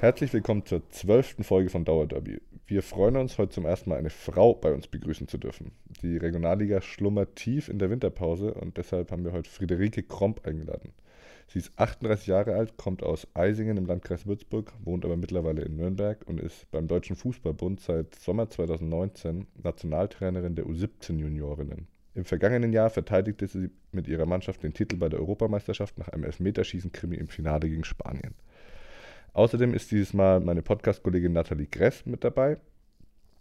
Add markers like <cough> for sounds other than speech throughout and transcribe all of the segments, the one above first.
Herzlich willkommen zur zwölften Folge von Dauerderby. Wir freuen uns, heute zum ersten Mal eine Frau bei uns begrüßen zu dürfen. Die Regionalliga schlummert tief in der Winterpause und deshalb haben wir heute Friederike Kromp eingeladen. Sie ist 38 Jahre alt, kommt aus Eisingen im Landkreis Würzburg, wohnt aber mittlerweile in Nürnberg und ist beim Deutschen Fußballbund seit Sommer 2019 Nationaltrainerin der U17-Juniorinnen. Im vergangenen Jahr verteidigte sie mit ihrer Mannschaft den Titel bei der Europameisterschaft nach einem Elfmeterschießen-Krimi im Finale gegen Spanien. Außerdem ist dieses Mal meine Podcast-Kollegin Nathalie Gress mit dabei.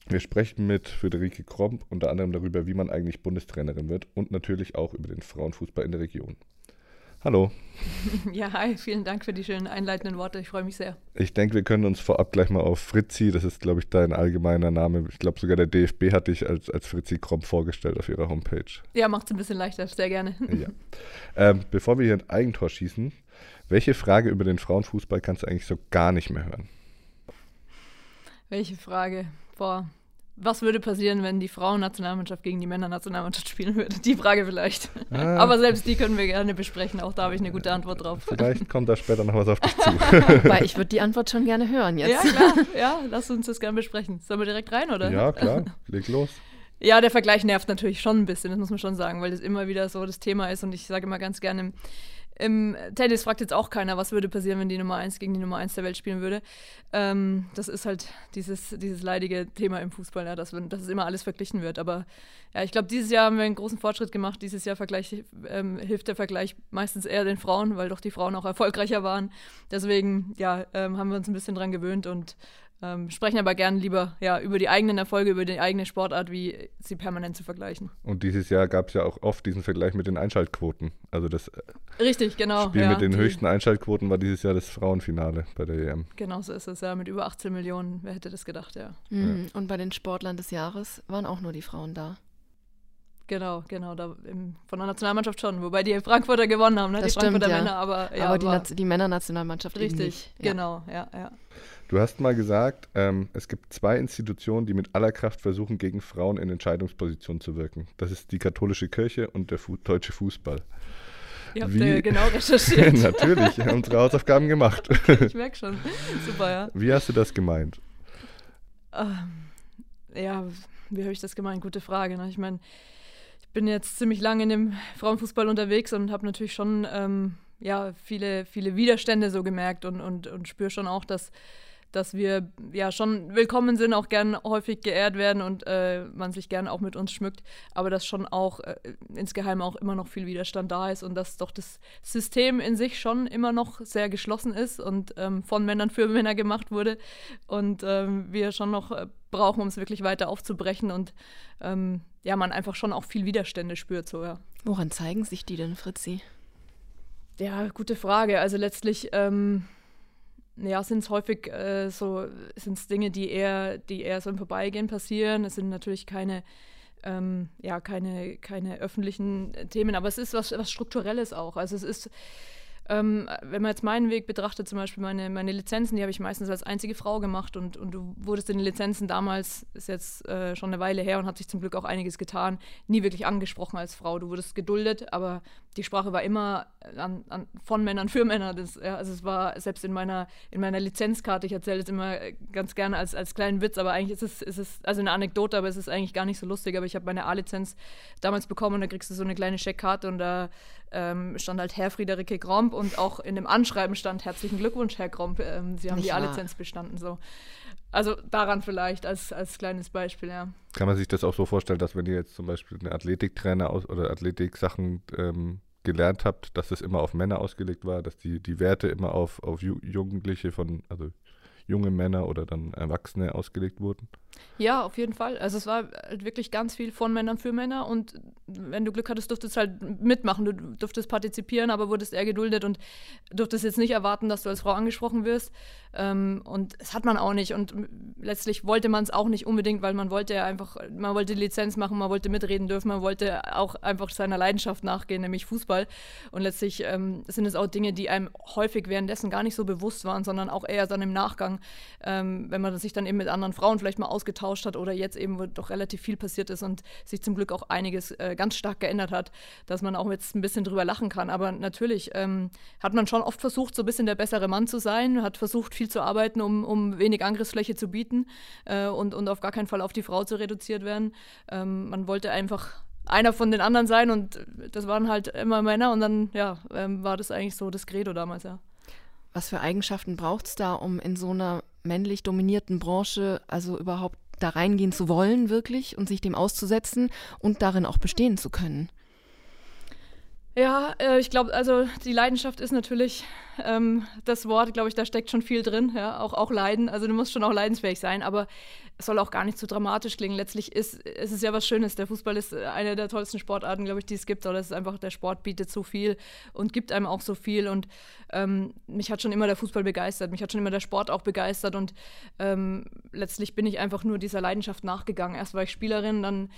Wir sprechen mit Friederike Kromp unter anderem darüber, wie man eigentlich Bundestrainerin wird und natürlich auch über den Frauenfußball in der Region. Hallo. <laughs> Ja, hi, vielen Dank für die schönen einleitenden Worte. Ich freue mich sehr. Ich denke, wir können uns vorab gleich mal auf Fritzi, das ist, glaube ich, dein allgemeiner Name. Ich glaube, sogar der DFB hat dich als, als Fritzi Kromp vorgestellt auf ihrer Homepage. Ja, macht es ein bisschen leichter, sehr gerne. Ja. Ähm, bevor wir hier ein Eigentor schießen, welche Frage über den Frauenfußball kannst du eigentlich so gar nicht mehr hören? Welche Frage? Boah. Was würde passieren, wenn die Frauennationalmannschaft gegen die Männernationalmannschaft spielen würde? Die Frage vielleicht. Ah. Aber selbst die können wir gerne besprechen. Auch da habe ich eine gute Antwort drauf. Vielleicht kommt da später noch was auf dich zu. <laughs> Weil ich würde die Antwort schon gerne hören jetzt. Ja, klar. Ja, lass uns das gerne besprechen. Sollen wir direkt rein, oder? Ja, klar. <laughs> Leg los. Ja, der Vergleich nervt natürlich schon ein bisschen, das muss man schon sagen, weil das immer wieder so das Thema ist und ich sage immer ganz gerne, im Tennis fragt jetzt auch keiner, was würde passieren, wenn die Nummer 1 gegen die Nummer 1 der Welt spielen würde. Ähm, das ist halt dieses, dieses leidige Thema im Fußball, ja, dass, dass es immer alles verglichen wird. Aber ja, ich glaube, dieses Jahr haben wir einen großen Fortschritt gemacht. Dieses Jahr Vergleich, ähm, hilft der Vergleich meistens eher den Frauen, weil doch die Frauen auch erfolgreicher waren. Deswegen ja, ähm, haben wir uns ein bisschen dran gewöhnt und ähm, sprechen aber gern lieber ja, über die eigenen Erfolge, über die eigene Sportart, wie sie permanent zu vergleichen. Und dieses Jahr gab es ja auch oft diesen Vergleich mit den Einschaltquoten. Also das äh, Richtig, genau, Spiel ja, mit den höchsten Einschaltquoten war dieses Jahr das Frauenfinale bei der EM. Genau so ist es, ja, mit über 18 Millionen. Wer hätte das gedacht, ja. Mhm. Und bei den Sportlern des Jahres waren auch nur die Frauen da. Genau, genau, da im, von der Nationalmannschaft schon, wobei die Frankfurter gewonnen haben, ne? Das die stimmt, Frankfurter ja. Männer, aber ja, aber die, die Männernationalmannschaft eben Richtig, nicht. Ja. genau, ja, ja. Du hast mal gesagt, ähm, es gibt zwei Institutionen, die mit aller Kraft versuchen, gegen Frauen in Entscheidungspositionen zu wirken. Das ist die katholische Kirche und der Fu deutsche Fußball. Ihr habt Wie- genau <laughs> recherchiert. <laughs> Natürlich, unsere Hausaufgaben gemacht. <laughs> ich merke schon. Super, ja. Wie hast du das gemeint? Ähm, ja, wie habe ich das gemeint? Gute Frage. Ne? Ich meine, ich bin jetzt ziemlich lange in dem Frauenfußball unterwegs und habe natürlich schon ähm, ja, viele, viele Widerstände so gemerkt und, und, und spüre schon auch, dass, dass wir ja schon willkommen sind, auch gern häufig geehrt werden und äh, man sich gern auch mit uns schmückt, aber dass schon auch äh, insgeheim auch immer noch viel Widerstand da ist und dass doch das System in sich schon immer noch sehr geschlossen ist und ähm, von Männern für Männer gemacht wurde und ähm, wir schon noch äh, brauchen, um es wirklich weiter aufzubrechen und ähm, ja, man einfach schon auch viel Widerstände spürt, so ja. Woran zeigen sich die denn, Fritzi? Ja, gute Frage. Also letztlich, ähm, ja, sind es häufig äh, so, sind es Dinge, die eher, die eher so im Vorbeigehen passieren. Es sind natürlich keine, ähm, ja, keine, keine öffentlichen Themen, aber es ist was, was Strukturelles auch. Also es ist, ähm, wenn man jetzt meinen Weg betrachtet, zum Beispiel meine, meine Lizenzen, die habe ich meistens als einzige Frau gemacht und, und du wurdest in den Lizenzen damals, ist jetzt äh, schon eine Weile her und hat sich zum Glück auch einiges getan, nie wirklich angesprochen als Frau. Du wurdest geduldet, aber die Sprache war immer an, an, von Männern für Männer. Das, ja, also es war selbst in meiner, in meiner Lizenzkarte, ich erzähle es immer ganz gerne als, als kleinen Witz, aber eigentlich ist es, ist es, also eine Anekdote, aber es ist eigentlich gar nicht so lustig. Aber ich habe meine A-Lizenz damals bekommen und da kriegst du so eine kleine Scheckkarte und da ähm, stand halt Herr Friederike Gromp und auch in dem Anschreiben stand herzlichen Glückwunsch, Herr Gromp. Ähm, Sie haben Nicht die. A-Lizenz bestanden. So. Also daran vielleicht als, als kleines Beispiel, ja. Kann man sich das auch so vorstellen, dass wenn ihr jetzt zum Beispiel eine Athletiktrainer aus oder Athletik-Sachen ähm, gelernt habt, dass das immer auf Männer ausgelegt war, dass die, die Werte immer auf, auf Ju Jugendliche von, also junge Männer oder dann Erwachsene ausgelegt wurden? Ja, auf jeden Fall. Also es war halt wirklich ganz viel von Männern für Männer und wenn du Glück hattest, durftest du halt mitmachen, du durftest partizipieren, aber wurdest eher geduldet und durftest jetzt nicht erwarten, dass du als Frau angesprochen wirst. Ähm, und das hat man auch nicht und letztlich wollte man es auch nicht unbedingt, weil man wollte ja einfach, man wollte die Lizenz machen, man wollte mitreden dürfen, man wollte auch einfach seiner Leidenschaft nachgehen, nämlich Fußball. Und letztlich ähm, sind es auch Dinge, die einem häufig währenddessen gar nicht so bewusst waren, sondern auch eher dann im Nachgang ähm, wenn man sich dann eben mit anderen Frauen vielleicht mal ausgetauscht hat oder jetzt eben, wo doch relativ viel passiert ist und sich zum Glück auch einiges äh, ganz stark geändert hat, dass man auch jetzt ein bisschen drüber lachen kann. Aber natürlich ähm, hat man schon oft versucht, so ein bisschen der bessere Mann zu sein, hat versucht, viel zu arbeiten, um, um wenig Angriffsfläche zu bieten äh, und, und auf gar keinen Fall auf die Frau zu reduziert werden. Ähm, man wollte einfach einer von den anderen sein und das waren halt immer Männer und dann ja, ähm, war das eigentlich so das Credo damals, ja. Was für Eigenschaften braucht es da, um in so einer männlich dominierten Branche also überhaupt da reingehen zu wollen, wirklich und sich dem auszusetzen und darin auch bestehen zu können? Ja, äh, ich glaube, also die Leidenschaft ist natürlich ähm, das Wort, glaube ich, da steckt schon viel drin, ja, auch, auch Leiden. Also du musst schon auch leidensfähig sein, aber es soll auch gar nicht zu so dramatisch klingen. Letztlich ist es ist ja was Schönes. Der Fußball ist eine der tollsten Sportarten, glaube ich, die es gibt. Oder es ist einfach, der Sport bietet so viel und gibt einem auch so viel. Und ähm, mich hat schon immer der Fußball begeistert, mich hat schon immer der Sport auch begeistert. Und ähm, letztlich bin ich einfach nur dieser Leidenschaft nachgegangen. Erst war ich Spielerin, dann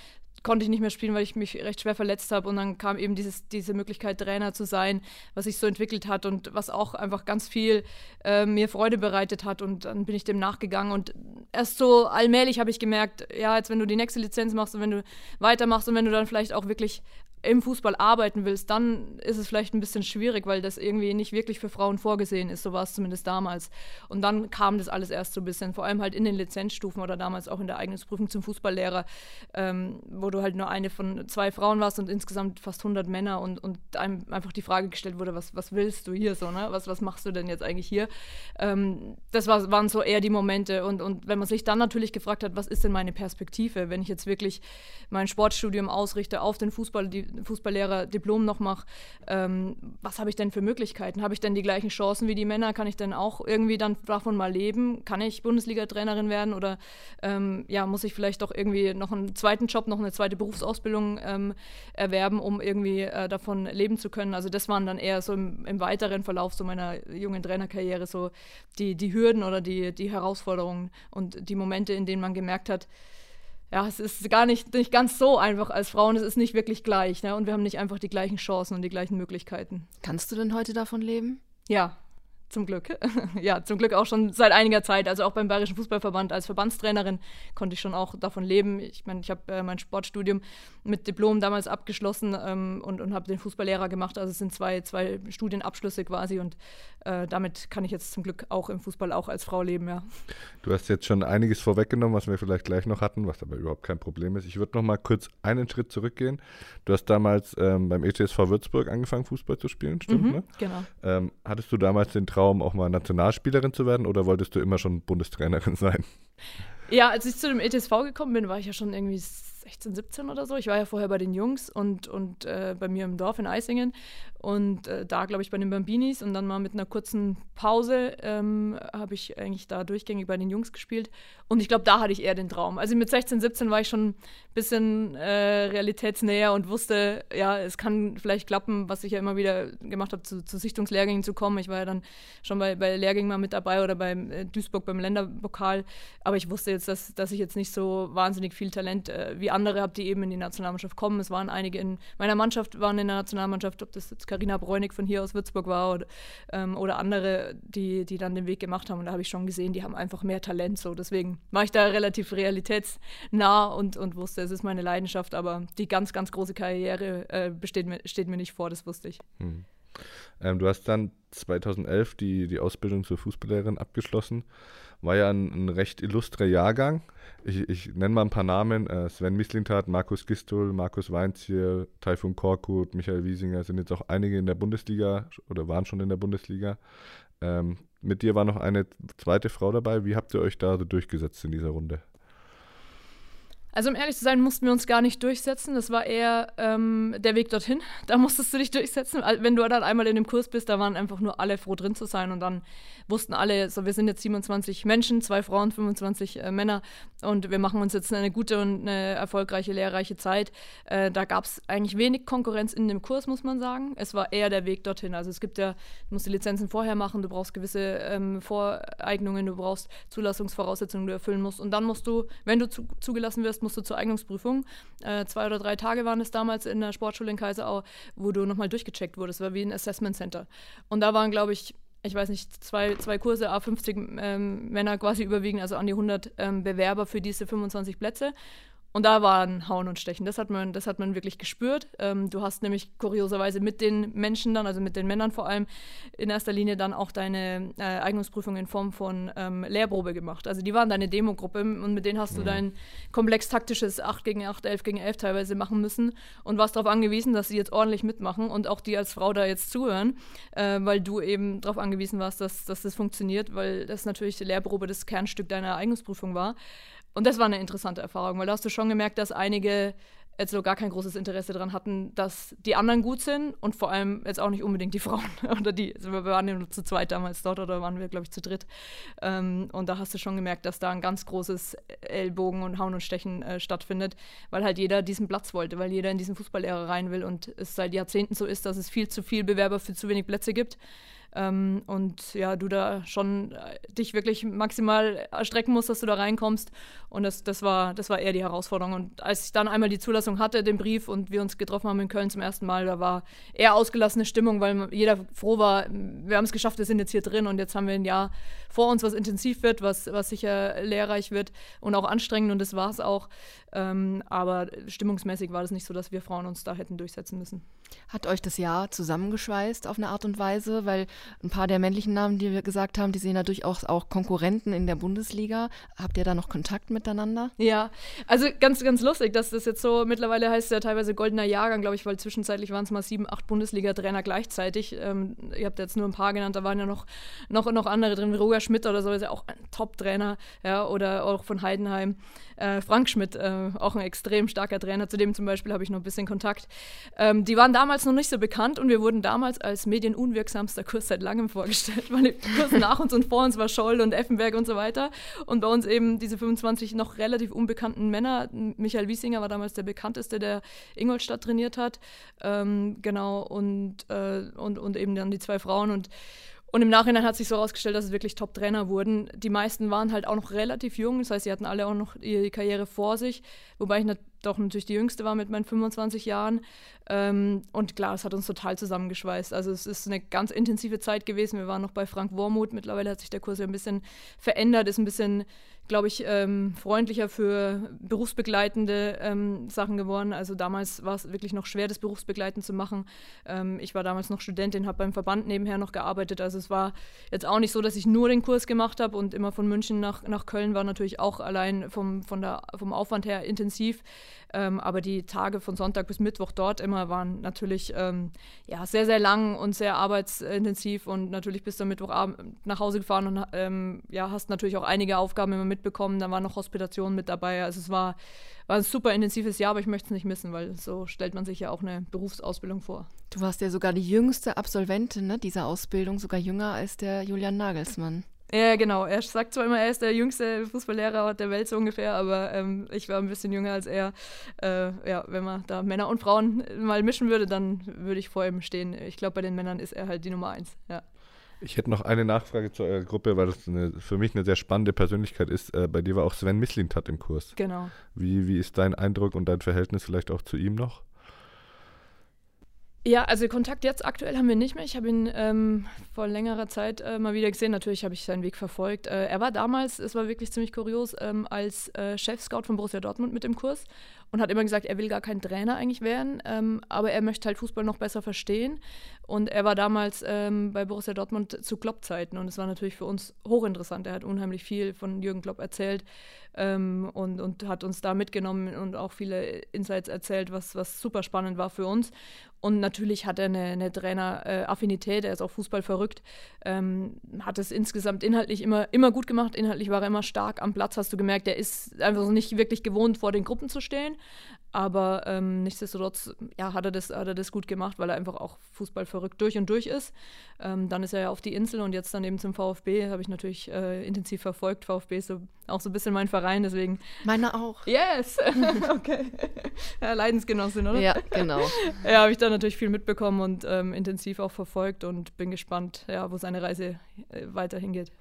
konnte ich nicht mehr spielen, weil ich mich recht schwer verletzt habe. Und dann kam eben dieses, diese Möglichkeit, Trainer zu sein, was sich so entwickelt hat und was auch einfach ganz viel äh, mir Freude bereitet hat. Und dann bin ich dem nachgegangen. Und erst so allmählich habe ich gemerkt, ja, jetzt wenn du die nächste Lizenz machst und wenn du weitermachst und wenn du dann vielleicht auch wirklich im Fußball arbeiten willst, dann ist es vielleicht ein bisschen schwierig, weil das irgendwie nicht wirklich für Frauen vorgesehen ist. So war es zumindest damals. Und dann kam das alles erst so ein bisschen, vor allem halt in den Lizenzstufen oder damals auch in der Eignungsprüfung zum Fußballlehrer, ähm, wo du halt nur eine von zwei Frauen warst und insgesamt fast 100 Männer und, und einem einfach die Frage gestellt wurde, was, was willst du hier so, ne? Was, was machst du denn jetzt eigentlich hier? Ähm, das war, waren so eher die Momente. Und, und wenn man sich dann natürlich gefragt hat, was ist denn meine Perspektive, wenn ich jetzt wirklich mein Sportstudium ausrichte auf den Fußball, die Fußballlehrer-Diplom noch mache, ähm, was habe ich denn für Möglichkeiten? Habe ich denn die gleichen Chancen wie die Männer? Kann ich denn auch irgendwie dann davon mal leben? Kann ich Bundesliga-Trainerin werden oder ähm, ja, muss ich vielleicht doch irgendwie noch einen zweiten Job, noch eine zweite Berufsausbildung ähm, erwerben, um irgendwie äh, davon leben zu können? Also das waren dann eher so im, im, weiteren Verlauf so meiner jungen Trainerkarriere so die, die Hürden oder die, die Herausforderungen und die Momente, in denen man gemerkt hat, ja, es ist gar nicht, nicht ganz so einfach als Frauen. Es ist nicht wirklich gleich. Ne? Und wir haben nicht einfach die gleichen Chancen und die gleichen Möglichkeiten. Kannst du denn heute davon leben? Ja, zum Glück. <laughs> ja, zum Glück auch schon seit einiger Zeit. Also auch beim Bayerischen Fußballverband als Verbandstrainerin konnte ich schon auch davon leben. Ich meine, ich habe äh, mein Sportstudium mit Diplom damals abgeschlossen ähm, und, und habe den Fußballlehrer gemacht. Also es sind zwei, zwei Studienabschlüsse quasi und äh, damit kann ich jetzt zum Glück auch im Fußball auch als Frau leben, ja. Du hast jetzt schon einiges vorweggenommen, was wir vielleicht gleich noch hatten, was aber überhaupt kein Problem ist. Ich würde noch mal kurz einen Schritt zurückgehen. Du hast damals ähm, beim ETSV Würzburg angefangen, Fußball zu spielen, stimmt, mhm, ne? Genau. Ähm, hattest du damals den Traum, Traum, auch mal Nationalspielerin zu werden oder wolltest du immer schon Bundestrainerin sein? Ja, als ich zu dem ETSV gekommen bin, war ich ja schon irgendwie 16, 17 oder so. Ich war ja vorher bei den Jungs und, und äh, bei mir im Dorf in Eisingen und äh, da, glaube ich, bei den Bambinis und dann mal mit einer kurzen Pause ähm, habe ich eigentlich da durchgängig bei den Jungs gespielt. Und ich glaube, da hatte ich eher den Traum. Also mit 16, 17 war ich schon ein bisschen äh, realitätsnäher und wusste, ja, es kann vielleicht klappen, was ich ja immer wieder gemacht habe, zu, zu Sichtungslehrgängen zu kommen. Ich war ja dann schon bei, bei Lehrgängen mal mit dabei oder beim äh, Duisburg beim Länderpokal. Aber ich wusste jetzt, dass, dass ich jetzt nicht so wahnsinnig viel Talent äh, wie andere habe, die eben in die Nationalmannschaft kommen. Es waren einige in meiner Mannschaft, waren in der Nationalmannschaft, ob das jetzt Karina Bräunig von hier aus Würzburg war oder, ähm, oder andere, die, die dann den Weg gemacht haben. Und da habe ich schon gesehen, die haben einfach mehr Talent. So. Deswegen war ich da relativ realitätsnah und, und wusste, es ist meine Leidenschaft. Aber die ganz, ganz große Karriere äh, besteht mir, steht mir nicht vor, das wusste ich. Hm. Ähm, du hast dann 2011 die, die Ausbildung zur Fußballlehrerin abgeschlossen. War ja ein, ein recht illustrer Jahrgang. Ich, ich nenne mal ein paar Namen. Äh, Sven Mislintat, Markus Gistul, Markus Weinziel, Taifun Korkut, Michael Wiesinger sind jetzt auch einige in der Bundesliga oder waren schon in der Bundesliga. Ähm, mit dir war noch eine zweite Frau dabei. Wie habt ihr euch da so durchgesetzt in dieser Runde? Also um ehrlich zu sein, mussten wir uns gar nicht durchsetzen. Das war eher ähm, der Weg dorthin. <laughs> Da musstest du dich durchsetzen. Wenn du dann einmal in dem Kurs bist, da waren einfach nur alle froh drin zu sein. Und dann wussten alle, so wir sind jetzt 27 Menschen, zwei Frauen, 25 äh, Männer. Und wir machen uns jetzt eine gute und eine erfolgreiche, lehrreiche Zeit. Äh, da gab es eigentlich wenig Konkurrenz in dem Kurs, muss man sagen. Es war eher der Weg dorthin. Also es gibt ja, du musst die Lizenzen vorher machen, du brauchst gewisse ähm, Voreignungen, du brauchst Zulassungsvoraussetzungen, die du erfüllen musst. Und dann musst du, wenn du zu, zugelassen wirst, musst du zur Eignungsprüfung. Äh, zwei oder drei Tage waren es damals in der Sportschule in Kaiserau, wo du nochmal durchgecheckt wurdest. War wie ein Assessment Center. Und da waren, glaube ich, ich weiß nicht, zwei, zwei Kurse, A50 ähm, Männer quasi überwiegen, also an die 100 ähm, Bewerber für diese 25 Plätze. Und da waren Hauen und Stechen. Das hat man, das hat man wirklich gespürt. Ähm, du hast nämlich kurioserweise mit den Menschen dann, also mit den Männern vor allem, in erster Linie dann auch deine äh, Eignungsprüfung in Form von ähm, Lehrprobe gemacht. Also die waren deine Demogruppe und mit denen hast du mhm. dein komplex taktisches 8 gegen 8, 11 gegen 11 teilweise machen müssen und warst darauf angewiesen, dass sie jetzt ordentlich mitmachen und auch die als Frau da jetzt zuhören, äh, weil du eben darauf angewiesen warst, dass, dass das funktioniert, weil das natürlich die Lehrprobe das Kernstück deiner Eignungsprüfung war. Und das war eine interessante Erfahrung, weil da hast du schon gemerkt, dass einige jetzt so gar kein großes Interesse daran hatten, dass die anderen gut sind und vor allem jetzt auch nicht unbedingt die <laughs> Frauen. oder die, also wir waren ja nur zu zweit damals dort oder waren wir, glaube ich, zu dritt. Ähm, und da hast du schon gemerkt, dass da ein ganz großes Ellbogen und Hauen und Stechen äh, stattfindet, weil halt jeder diesen Platz wollte, weil jeder in diesen Fußballlehrer rein will und es seit Jahrzehnten so ist, dass es viel zu viele Bewerber für zu wenig Plätze gibt. Ähm, und ja, du da schon äh, dich wirklich maximal erstrecken musst, dass du da reinkommst. Und das, das, war, das war eher die Herausforderung. Und als ich dann einmal die Zulassung hatte, den Brief, und wir uns getroffen haben in Köln zum ersten Mal, da war eher ausgelassene Stimmung, weil jeder froh war, wir haben es geschafft, wir sind jetzt hier drin und jetzt haben wir ein Jahr vor uns, was intensiv wird, was, was sicher lehrreich wird und auch anstrengend und das war es auch. Ähm, aber stimmungsmäßig war das nicht so, dass wir Frauen uns da hätten durchsetzen müssen. Hat euch das Jahr zusammengeschweißt auf eine Art und Weise? Weil ein paar der männlichen Namen, die wir gesagt haben, die sehen ja durchaus auch Konkurrenten in der Bundesliga. Habt ihr da noch Kontakt miteinander? Ja, also ganz, ganz lustig, dass das jetzt so mittlerweile heißt ja teilweise goldener Jahrgang, glaube ich, weil zwischenzeitlich waren es mal sieben, acht Bundesliga-Trainer gleichzeitig. Ähm, ihr habt jetzt nur ein paar genannt, da waren ja noch, noch, noch andere drin. Roger Schmidt oder so ist ja auch ein Top-Trainer, ja, oder auch von Heidenheim. Äh, Frank Schmidt, äh, auch ein extrem starker Trainer, zu dem zum Beispiel habe ich noch ein bisschen Kontakt. Ähm, die waren damals noch nicht so bekannt und wir wurden damals als medienunwirksamster Kurs seit langem vorgestellt, <laughs> weil die Kurs nach uns und vor uns war Scholl und Effenberg und so weiter. Und bei uns eben diese 25 noch relativ unbekannten Männer. Michael Wiesinger war damals der bekannteste, der Ingolstadt trainiert hat. Ähm, genau, und, äh, und, und eben dann die zwei Frauen. Und und im Nachhinein hat sich so herausgestellt, dass es wirklich Top-Trainer wurden. Die meisten waren halt auch noch relativ jung, das heißt, sie hatten alle auch noch ihre Karriere vor sich, wobei ich doch natürlich die Jüngste war mit meinen 25 Jahren. Ähm, und klar, es hat uns total zusammengeschweißt. Also es ist eine ganz intensive Zeit gewesen. Wir waren noch bei Frank Wormuth. Mittlerweile hat sich der Kurs ja ein bisschen verändert, ist ein bisschen glaube ich, ähm, freundlicher für berufsbegleitende ähm, Sachen geworden. Also damals war es wirklich noch schwer, das berufsbegleitend zu machen. Ähm, ich war damals noch Studentin, habe beim Verband nebenher noch gearbeitet. Also es war jetzt auch nicht so, dass ich nur den Kurs gemacht habe und immer von München nach, nach Köln war natürlich auch allein vom, von der, vom Aufwand her intensiv. Ähm, aber die Tage von Sonntag bis Mittwoch dort immer waren natürlich ähm, ja, sehr, sehr lang und sehr arbeitsintensiv und natürlich bist du am Mittwochabend nach Hause gefahren und ähm, ja, hast natürlich auch einige Aufgaben immer mitbekommen. Da waren noch Hospitationen mit dabei. Also es war, war ein super intensives Jahr, aber ich möchte es nicht missen, weil so stellt man sich ja auch eine Berufsausbildung vor. Du warst ja sogar die jüngste Absolventin ne, dieser Ausbildung, sogar jünger als der Julian Nagelsmann. Ja, genau. Er sagt zwar immer, er ist der jüngste Fußballlehrer der Welt so ungefähr, aber ähm, ich war ein bisschen jünger als er. Äh, ja, wenn man da Männer und Frauen mal mischen würde, dann würde ich vor ihm stehen. Ich glaube, bei den Männern ist er halt die Nummer eins. Ja. Ich hätte noch eine Nachfrage zu eurer Gruppe, weil das eine, für mich eine sehr spannende Persönlichkeit ist. Äh, bei dir war auch Sven Mislintat im Kurs. Genau. Wie, wie ist dein Eindruck und dein Verhältnis vielleicht auch zu ihm noch? Ja, also Kontakt jetzt aktuell haben wir nicht mehr. Ich habe ihn ähm, vor längerer Zeit äh, mal wieder gesehen. Natürlich habe ich seinen Weg verfolgt. Äh, er war damals, es war wirklich ziemlich kurios, ähm, als äh, Chef-Scout von Borussia Dortmund mit im Kurs und hat immer gesagt, er will gar kein Trainer eigentlich werden, ähm, aber er möchte halt Fußball noch besser verstehen. Und er war damals ähm, bei Borussia Dortmund zu Klopp-Zeiten und es war natürlich für uns hochinteressant. Er hat unheimlich viel von Jürgen Klopp erzählt ähm, und, und hat uns da mitgenommen und auch viele Insights erzählt, was, was super spannend war für uns. Und natürlich hat er eine, eine Trainer-Affinität, er ist auch Fußball verrückt, ähm, hat es insgesamt inhaltlich immer, immer gut gemacht. Inhaltlich war er immer stark am Platz, hast du gemerkt, er ist einfach so nicht wirklich gewohnt, vor den Gruppen zu stehen. Aber ähm, nichtsdestotrotz ja, hat, er das, hat er das gut gemacht, weil er einfach auch Fußball verrückt durch und durch ist. Ähm, dann ist er ja auf die Insel und jetzt dann eben zum VfB, habe ich natürlich äh, intensiv verfolgt. VfB ist so, auch so ein bisschen mein Verein, deswegen. Meine auch. Yes! <laughs> okay. ja, Leidensgenossin, oder? Ja, genau. ja, habe ich da natürlich viel mitbekommen und ähm, intensiv auch verfolgt und bin gespannt, ja, wo seine Reise äh, weiterhin geht.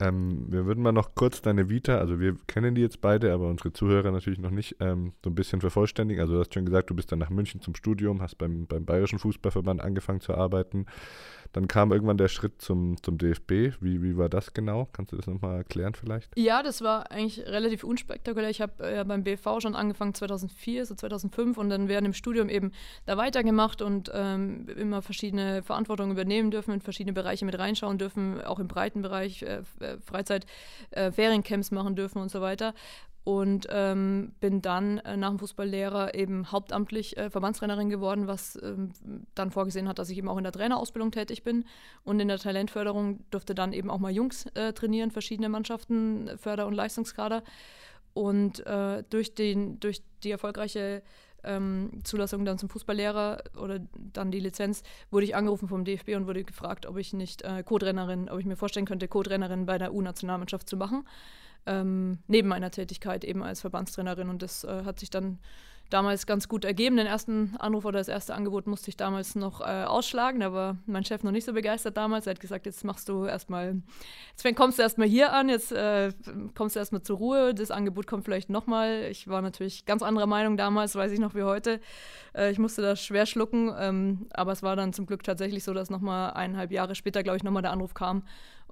Ähm, wir würden mal noch kurz deine Vita, also wir kennen die jetzt beide, aber unsere Zuhörer natürlich noch nicht, ähm, so ein bisschen vervollständigen. Also du hast schon gesagt, du bist dann nach München zum Studium, hast beim, beim Bayerischen Fußballverband angefangen zu arbeiten, Dann kam irgendwann der Schritt zum, zum DFB. Wie, wie war das genau? Kannst du das nochmal erklären vielleicht? Ja, das war eigentlich relativ unspektakulär. Ich habe ja äh, beim BV schon angefangen 2004, so 2005 und dann während dem Studium eben da weitergemacht und ähm, immer verschiedene Verantwortungen übernehmen dürfen, in verschiedene Bereiche mit reinschauen dürfen, auch im breiten Bereich äh, äh Freizeit, äh, machen dürfen und so weiter. Und ähm, bin dann äh, nach dem Fußballlehrer eben hauptamtlich äh, Verbandstrainerin geworden, was ähm, dann vorgesehen hat, dass ich eben auch in der Trainerausbildung tätig bin. Und in der Talentförderung durfte dann eben auch mal Jungs äh, trainieren, verschiedene Mannschaften, Förder- und Leistungskader und äh, durch, den, durch die erfolgreiche ähm, Zulassung dann zum Fußballlehrer oder dann die Lizenz, wurde ich angerufen vom DFB und wurde gefragt, ob ich nicht äh, Co-Trainerin, ob ich mir vorstellen könnte, Co-Trainerin bei der U-Nationalmannschaft zu machen ähm, neben meiner Tätigkeit eben als Verbandstrainerin. Und das äh, hat sich dann damals ganz gut ergeben. Den ersten Anruf oder das erste Angebot musste ich damals noch äh, ausschlagen. Da war mein Chef noch nicht so begeistert damals. Er hat gesagt, jetzt machst du erstmal, jetzt kommst du erstmal hier an, jetzt äh, kommst du erstmal zur Ruhe. Das Angebot kommt vielleicht nochmal. Ich war natürlich ganz anderer Meinung damals, weiß ich noch wie heute. Äh, ich musste das schwer schlucken. Ähm, aber es war dann zum Glück tatsächlich so, dass nochmal eineinhalb Jahre später, glaube ich, nochmal der Anruf kam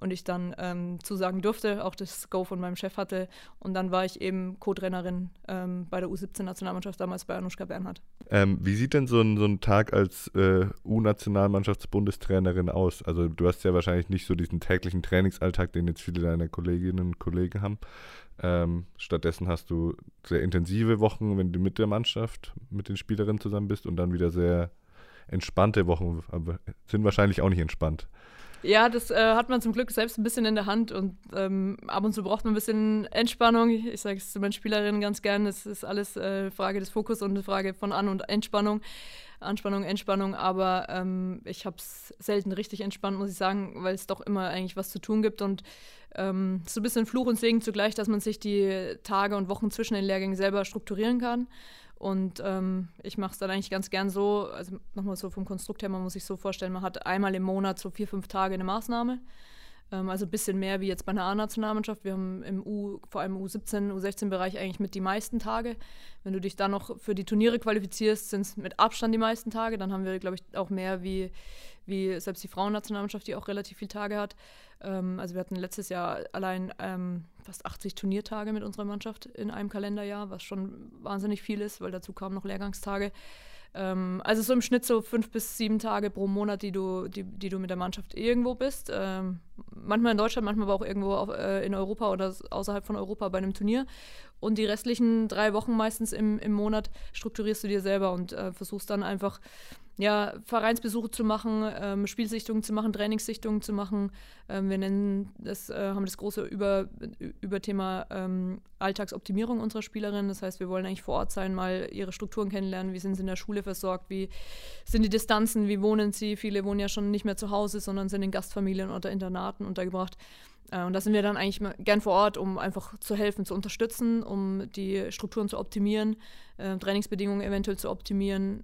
und ich dann ähm, zusagen durfte, auch das Go von meinem Chef hatte. Und dann war ich eben Co-Trainerin ähm, bei der U17-Nationalmannschaft damals bei Anushka Bernhard. Ähm, wie sieht denn so ein, so ein Tag als äh, U-Nationalmannschaftsbundestrainerin aus? Also du hast ja wahrscheinlich nicht so diesen täglichen Trainingsalltag, den jetzt viele deiner Kolleginnen und Kollegen haben. Ähm, stattdessen hast du sehr intensive Wochen, wenn du mit der Mannschaft, mit den Spielerinnen zusammen bist und dann wieder sehr entspannte Wochen, aber sind wahrscheinlich auch nicht entspannt. Ja, das äh, hat man zum Glück selbst ein bisschen in der Hand und ähm, ab und zu braucht man ein bisschen Entspannung. Ich sage es zu meinen Spielerinnen ganz gern, es ist alles äh, Frage des Fokus und eine Frage von An- und Entspannung. Anspannung, Entspannung, aber ähm, ich habe es selten richtig entspannt, muss ich sagen, weil es doch immer eigentlich was zu tun gibt und ähm, so ein bisschen Fluch und Segen zugleich, dass man sich die Tage und Wochen zwischen den Lehrgängen selber strukturieren kann. Und ähm, ich mache es dann eigentlich ganz gern so, also nochmal so vom Konstrukt her, man muss sich so vorstellen, man hat einmal im Monat so vier, fünf Tage eine Maßnahme. Ähm, also ein bisschen mehr wie jetzt bei einer A-Nationalmannschaft. Wir haben im U, vor allem U17, U16-Bereich eigentlich mit die meisten Tage. Wenn du dich dann noch für die Turniere qualifizierst, sind es mit Abstand die meisten Tage. Dann haben wir, glaube ich, auch mehr wie, wie selbst die Frauennationalmannschaft, die auch relativ viele Tage hat. Ähm, also wir hatten letztes Jahr allein ähm, fast 80 Turniertage mit unserer Mannschaft in einem Kalenderjahr, was schon wahnsinnig viel ist, weil dazu kamen noch Lehrgangstage. Ähm, also so im Schnitt so fünf bis sieben Tage pro Monat, die du, die, die du mit der Mannschaft irgendwo bist. Ähm, manchmal in Deutschland, manchmal aber auch irgendwo auf, äh, in Europa oder außerhalb von Europa bei einem Turnier. Und die restlichen drei Wochen meistens im, im Monat strukturierst du dir selber und äh, versuchst dann einfach ja, Vereinsbesuche zu machen, ähm, Spielsichtungen zu machen, Trainingssichtungen zu machen. Ähm, wir nennen das, äh, haben das große Über, Überthema ähm, Alltagsoptimierung unserer Spielerinnen. Das heißt, wir wollen eigentlich vor Ort sein, mal ihre Strukturen kennenlernen, wie sind sie in der Schule versorgt, wie sind die Distanzen, wie wohnen sie. Viele wohnen ja schon nicht mehr zu Hause, sondern sind in Gastfamilien oder Internaten untergebracht. Äh, und da sind wir dann eigentlich gern vor Ort, um einfach zu helfen, zu unterstützen, um die Strukturen zu optimieren, äh, Trainingsbedingungen eventuell zu optimieren,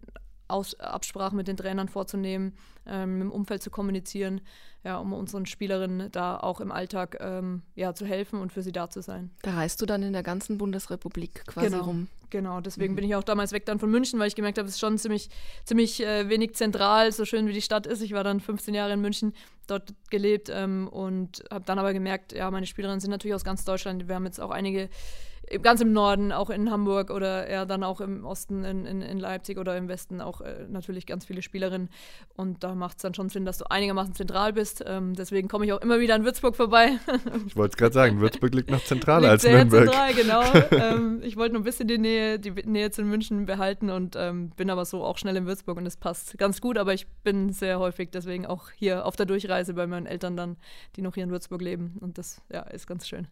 aus Absprachen mit den Trainern vorzunehmen, ähm, im Umfeld zu kommunizieren, ja, um unseren Spielerinnen da auch im Alltag ähm, ja, zu helfen und für sie da zu sein. Da reist du dann in der ganzen Bundesrepublik quasi genau, rum. Genau, deswegen mhm. bin ich auch damals weg dann von München, weil ich gemerkt habe, es ist schon ziemlich, ziemlich äh, wenig zentral, so schön wie die Stadt ist. Ich war dann 15 Jahre in München dort gelebt ähm, und habe dann aber gemerkt, ja, meine Spielerinnen sind natürlich aus ganz Deutschland. Wir haben jetzt auch einige ganz im Norden, auch in Hamburg oder ja dann auch im Osten in, in, in Leipzig oder im Westen auch äh, natürlich ganz viele Spielerinnen. Und da macht es dann schon Sinn, dass du einigermaßen zentral bist. Ähm, deswegen komme ich auch immer wieder in Würzburg vorbei. <laughs> ich wollte es gerade sagen, Würzburg liegt noch zentraler liegt als sehr Nürnberg. Zentral, genau. <laughs> ähm, ich wollte nur ein bisschen die Nähe, die Nähe zu München behalten und ähm, bin aber so auch schnell in Würzburg und es passt ganz gut. Aber ich bin sehr häufig deswegen auch hier auf der Durchreise bei meinen Eltern dann, die noch hier in Würzburg leben. Und das ja, ist ganz schön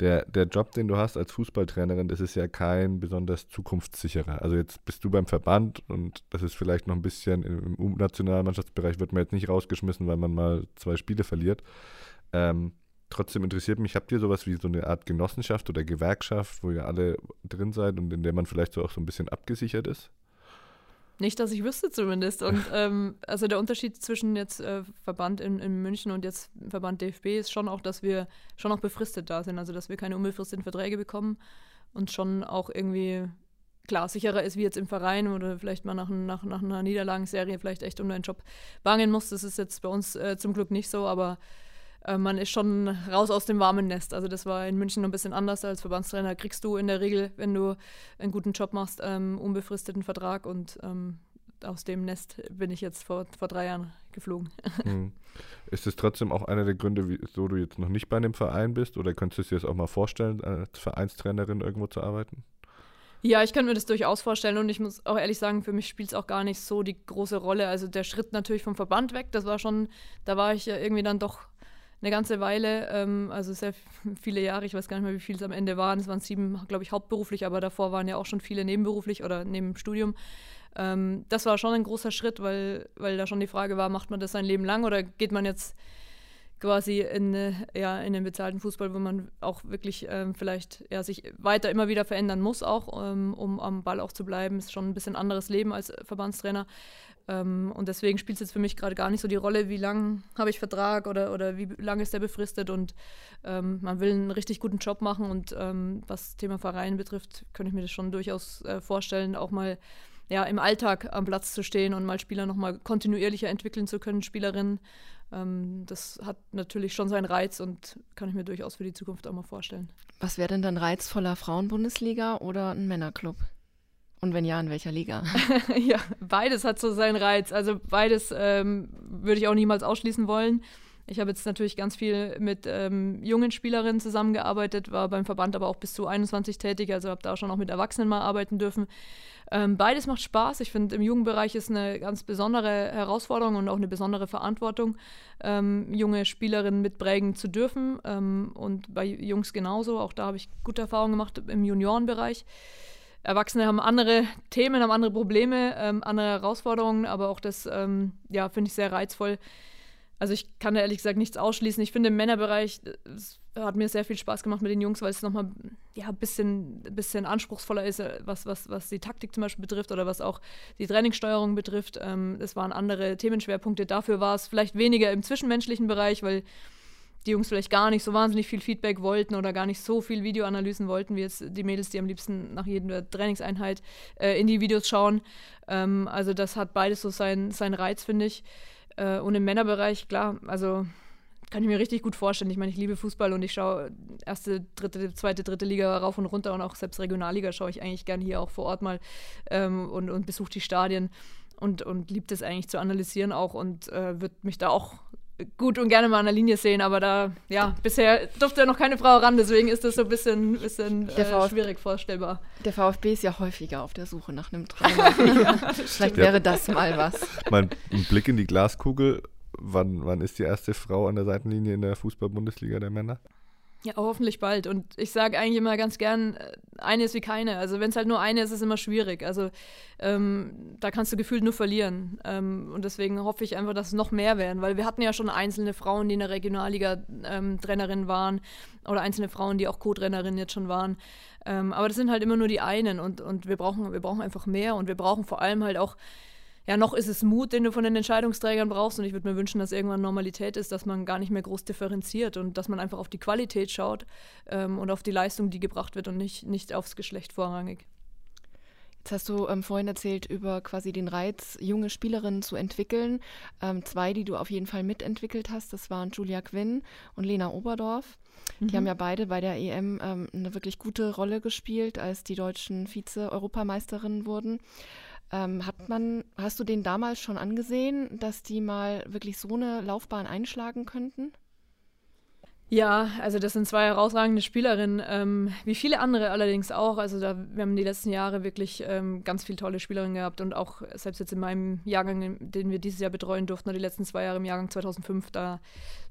der, der Job, den du hast als Fußballtrainerin, das ist ja kein besonders zukunftssicherer. Also jetzt bist du beim Verband und das ist vielleicht noch ein bisschen im Nationalmannschaftsbereich wird man jetzt nicht rausgeschmissen, weil man mal zwei Spiele verliert. Ähm, trotzdem interessiert mich, habt ihr sowas wie so eine Art Genossenschaft oder Gewerkschaft, wo ihr alle drin seid und in der man vielleicht so auch so ein bisschen abgesichert ist? Nicht, dass ich wüsste zumindest. Und <laughs> ähm, also der Unterschied zwischen jetzt äh, Verband in, in München und jetzt Verband DFB ist schon auch, dass wir schon auch befristet da sind. Also dass wir keine unbefristeten Verträge bekommen und schon auch irgendwie klar sicherer ist wie jetzt im Verein oder vielleicht mal nach, nach, nach einer Niederlagenserie vielleicht echt um deinen Job bangen muss. Das ist jetzt bei uns äh, zum Glück nicht so, aber äh, man ist schon raus aus dem warmen Nest. Also das war in München noch ein bisschen anders. Als Verbandstrainer kriegst du in der Regel, wenn du einen guten Job machst, ähm, unbefristeten Vertrag und ähm, aus dem Nest bin ich jetzt vor, vor drei Jahren geflogen. <laughs> Hm. Ist es trotzdem auch einer der Gründe, wieso du jetzt noch nicht bei einem Verein bist? Oder könntest du dir das auch mal vorstellen, als Vereinstrainerin irgendwo zu arbeiten? Ja, ich könnte mir das durchaus vorstellen und ich muss auch ehrlich sagen, für mich spielt es auch gar nicht so die große Rolle. Also der Schritt natürlich vom Verband weg, das war schon, da war ich ja irgendwie dann doch eine ganze Weile, ähm, also sehr viele Jahre, ich weiß gar nicht mehr, wie viele es am Ende waren. Es waren sieben, glaube ich, hauptberuflich, aber davor waren ja auch schon viele nebenberuflich oder neben dem Studium. Ähm, das war schon ein großer Schritt, weil, weil da schon die Frage war, macht man das sein Leben lang oder geht man jetzt quasi in, ja, in den bezahlten Fußball, wo man auch wirklich ähm, vielleicht ja, sich weiter immer wieder verändern muss, auch ähm, um am Ball auch zu bleiben. Ist schon ein bisschen anderes Leben als Verbandstrainer. Ähm, und deswegen spielt es jetzt für mich gerade gar nicht so die Rolle, wie lange habe ich Vertrag oder, oder wie lange ist der befristet. Und ähm, man will einen richtig guten Job machen. Und ähm, was Thema Verein betrifft, könnte ich mir das schon durchaus äh, vorstellen, auch mal ja, im Alltag am Platz zu stehen und mal Spieler nochmal kontinuierlicher entwickeln zu können, Spielerinnen. Ähm, das hat natürlich schon seinen Reiz und kann ich mir durchaus für die Zukunft auch mal vorstellen. Was wäre denn dann reizvoller, Frauenbundesliga oder ein Männerclub? Und wenn ja, in welcher Liga? <laughs> ja, beides hat so seinen Reiz. Also beides ähm, würde ich auch niemals ausschließen wollen. Ich habe jetzt natürlich ganz viel mit ähm, jungen Spielerinnen zusammengearbeitet, war beim Verband aber auch bis zu 21 tätig, also habe da schon auch mit Erwachsenen mal arbeiten dürfen. Ähm, beides macht Spaß. Ich finde, im Jugendbereich ist eine ganz besondere Herausforderung und auch eine besondere Verantwortung, ähm, junge Spielerinnen mitprägen zu dürfen. Ähm, und bei Jungs genauso. Auch da habe ich gute Erfahrungen gemacht im Juniorenbereich. Erwachsene haben andere Themen, haben andere Probleme, ähm, andere Herausforderungen, aber auch das, ähm, ja, finde ich sehr reizvoll. Also ich kann da ehrlich gesagt nichts ausschließen. Ich finde im Männerbereich, hat mir sehr viel Spaß gemacht mit den Jungs, weil es nochmal ja, ein bisschen, bisschen anspruchsvoller ist, äh, was, was, was die Taktik zum Beispiel betrifft oder was auch die Trainingssteuerung betrifft. Ähm, es waren andere Themenschwerpunkte. Dafür war es vielleicht weniger im zwischenmenschlichen Bereich, weil die Jungs vielleicht gar nicht so wahnsinnig viel Feedback wollten oder gar nicht so viel Videoanalysen wollten, wie jetzt die Mädels, die am liebsten nach jeder Trainingseinheit äh, in die Videos schauen. Ähm, also das hat beides so seinen sein Reiz, finde ich. Äh, und im Männerbereich, klar, also kann ich mir richtig gut vorstellen. Ich meine, ich liebe Fußball und ich schaue erste, dritte, zweite, dritte Liga rauf und runter und auch selbst Regionalliga schaue ich eigentlich gern hier auch vor Ort mal ähm, und, und besuche die Stadien und, und liebt es eigentlich zu analysieren auch und äh, wird mich da auch gut und gerne mal an der Linie sehen, aber da, ja, bisher durfte ja noch keine Frau ran, deswegen ist das so ein bisschen, bisschen äh, schwierig vorstellbar. Der VfB ist ja häufiger auf der Suche nach einem <laughs> Trainer. ja, Vielleicht wäre das mal was. Mal ein Blick in die Glaskugel. Wann, wann ist die erste Frau an der Seitenlinie in der Fußball-Bundesliga der Männer? Ja, hoffentlich bald. Und ich sage eigentlich immer ganz gern, äh, eine ist wie keine. Also wenn es halt nur eine ist, ist es immer schwierig. Also ähm, da kannst du gefühlt nur verlieren. Ähm, und deswegen hoffe ich einfach, dass es noch mehr werden, weil wir hatten ja schon einzelne Frauen, die in der Regionalliga ähm, Trainerin waren oder einzelne Frauen, die auch Co-Trainerinnen jetzt schon waren. Ähm, aber das sind halt immer nur die einen und, und wir, brauchen, wir brauchen einfach mehr und wir brauchen vor allem halt auch ja, noch ist es Mut, den du von den Entscheidungsträgern brauchst. Und ich würde mir wünschen, dass irgendwann Normalität ist, dass man gar nicht mehr groß differenziert und dass man einfach auf die Qualität schaut ähm, und auf die Leistung, die gebracht wird und nicht, nicht aufs Geschlecht vorrangig. Jetzt hast du ähm, vorhin erzählt über quasi den Reiz, junge Spielerinnen zu entwickeln. Ähm, zwei, die du auf jeden Fall mitentwickelt hast, das waren Julia Quinn und Lena Oberdorf. Mhm. Die haben ja beide bei der EM ähm, eine wirklich gute Rolle gespielt, als die deutschen Vize-Europameisterinnen wurden. Ähm, hat man, hast du den damals schon angesehen, dass die mal wirklich so eine Laufbahn einschlagen könnten? Ja, also das sind zwei herausragende Spielerinnen, ähm, wie viele andere allerdings auch. Also da, wir haben die letzten Jahre wirklich ähm, ganz viele tolle Spielerinnen gehabt und auch selbst jetzt in meinem Jahrgang, den wir dieses Jahr betreuen durften, oder die letzten zwei Jahre im Jahrgang 2005, da,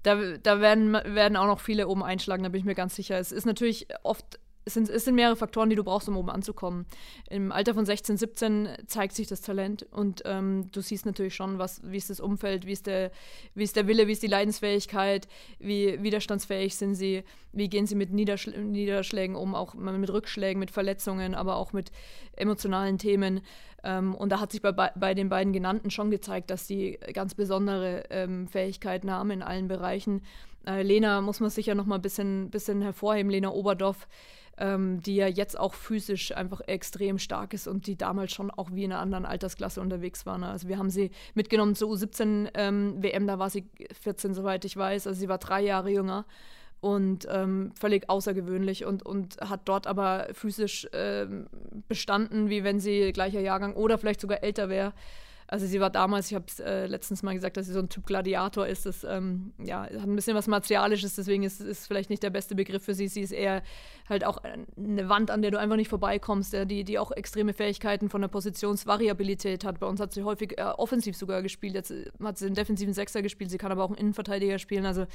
da, da werden, werden auch noch viele oben einschlagen, da bin ich mir ganz sicher. Es ist natürlich oft es sind, es sind mehrere Faktoren, die du brauchst, um oben anzukommen. Im Alter von 16, 17 zeigt sich das Talent und ähm, du siehst natürlich schon, was, wie ist das Umfeld, wie ist, der, wie ist der Wille, wie ist die Leidensfähigkeit, wie widerstandsfähig sind sie, wie gehen sie mit Niederschl Niederschlägen um, auch mit Rückschlägen, mit Verletzungen, aber auch mit emotionalen Themen. Ähm, und da hat sich bei, bei den beiden genannten schon gezeigt, dass sie ganz besondere ähm, Fähigkeiten haben in allen Bereichen Äh, Lena muss man sicher noch mal ein bisschen, bisschen hervorheben, Lena Oberdorf, ähm, die ja jetzt auch physisch einfach extrem stark ist und die damals schon auch wie in einer anderen Altersklasse unterwegs war. Ne? Also wir haben sie mitgenommen zur U17 ähm, WM, da war sie 14, soweit ich weiß. Also sie war drei Jahre jünger und ähm, völlig außergewöhnlich und, und hat dort aber physisch äh, bestanden, wie wenn sie gleicher Jahrgang oder vielleicht sogar älter wäre. Also sie war damals, ich habe es äh, letztens mal gesagt, dass sie so ein Typ Gladiator ist. Das ähm, ja, hat ein bisschen was Martialisches, deswegen ist es vielleicht nicht der beste Begriff für sie. Sie ist eher halt auch eine Wand, an der du einfach nicht vorbeikommst, ja, die, die auch extreme Fähigkeiten von der Positionsvariabilität hat. Bei uns hat sie häufig äh, offensiv sogar gespielt. Jetzt hat sie einen defensiven Sechser gespielt, sie kann aber auch einen Innenverteidiger spielen. Also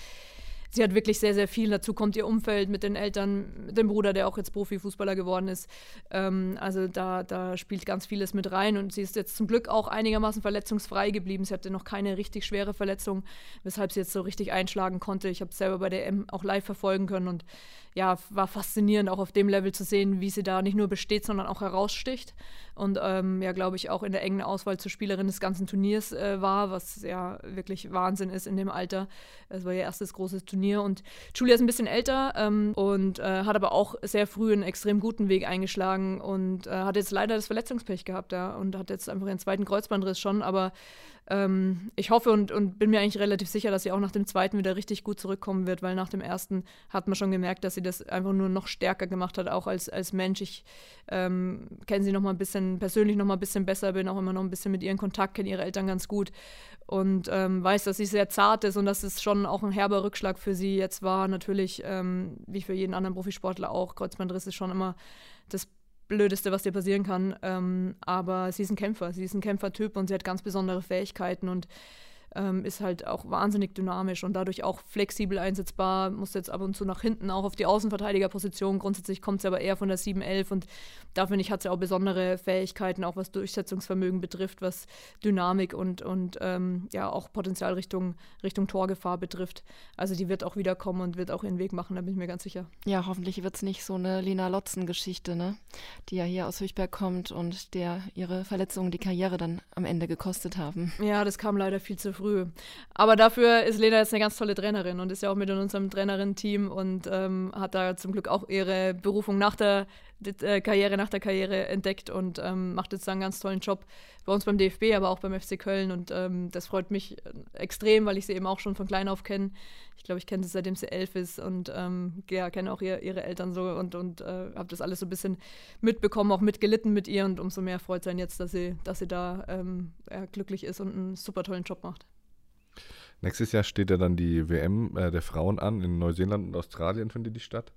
sie hat wirklich sehr, sehr viel. Dazu kommt ihr Umfeld mit den Eltern, mit dem Bruder, der auch jetzt Profifußballer geworden ist. Ähm, also da, da spielt ganz vieles mit rein und sie ist jetzt zum Glück auch einigermaßen verletzungsfrei geblieben. Sie hatte noch keine richtig schwere Verletzung, weshalb sie jetzt so richtig einschlagen konnte. Ich habe es selber bei der M auch live verfolgen können und ja, war faszinierend, auch auf dem Level zu sehen, wie sie da nicht nur besteht, sondern auch heraussticht. Und ähm, ja, glaube ich, auch in der engen Auswahl zur Spielerin des ganzen Turniers äh, war, was ja wirklich Wahnsinn ist in dem Alter. Es war ihr erstes großes Turnier. Und Julia ist ein bisschen älter ähm, und äh, hat aber auch sehr früh einen extrem guten Weg eingeschlagen und äh, hat jetzt leider das Verletzungspech gehabt, ja, und hat jetzt einfach ihren zweiten Kreuzbandriss schon, aber ähm, ich hoffe und, und bin mir eigentlich relativ sicher, dass sie auch nach dem zweiten wieder richtig gut zurückkommen wird, weil nach dem ersten hat man schon gemerkt, dass sie das einfach nur noch stärker gemacht hat, auch als, als Mensch. Ich ähm, kenne sie noch mal ein bisschen, persönlich noch mal ein bisschen besser, bin auch immer noch ein bisschen mit ihr in Kontakt, kenne ihre Eltern ganz gut und ähm, weiß, dass sie sehr zart ist und dass es schon auch ein herber Rückschlag für sie jetzt war. Natürlich, ähm, wie für jeden anderen Profisportler auch, Kreuzbandriss ist schon immer das Blödeste, was dir passieren kann. Ähm, aber sie ist ein Kämpfer, sie ist ein Kämpfertyp und sie hat ganz besondere Fähigkeiten und ähm, ist halt auch wahnsinnig dynamisch und dadurch auch flexibel einsetzbar, muss jetzt ab und zu nach hinten auch auf die Außenverteidigerposition. Grundsätzlich kommt sie aber eher von der 7-11 und da finde ich, hat sie auch besondere Fähigkeiten, auch was Durchsetzungsvermögen betrifft, was Dynamik und, und ähm, ja auch Potenzial Richtung, Richtung Torgefahr betrifft. Also die wird auch wiederkommen und wird auch ihren Weg machen, da bin ich mir ganz sicher. Ja, hoffentlich wird es nicht so eine Lena Lotzen-Geschichte, ne? die ja hier aus Höchberg kommt und der ihre Verletzungen die Karriere dann am Ende gekostet haben. Ja, das kam leider viel zu früh früh. Aber dafür ist Lena jetzt eine ganz tolle Trainerin und ist ja auch mit in unserem Trainerin-Team und ähm, hat da zum Glück auch ihre Berufung nach der äh, Karriere, nach der Karriere entdeckt und ähm, macht jetzt einen ganz tollen Job bei uns beim DFB, aber auch beim FC Köln. Und ähm, das freut mich äh, extrem, weil ich sie eben auch schon von klein auf kenne. Ich glaube, ich kenne sie seitdem sie elf ist und ähm, ja, kenne auch ihr, ihre Eltern so und, und äh, habe das alles so ein bisschen mitbekommen, auch mitgelitten mit ihr und umso mehr freut sein jetzt, dass sie, dass sie da ähm, ja, glücklich ist und einen super tollen Job macht. Nächstes Jahr steht ja dann die WM äh, der Frauen an. In Neuseeland und Australien findet die statt.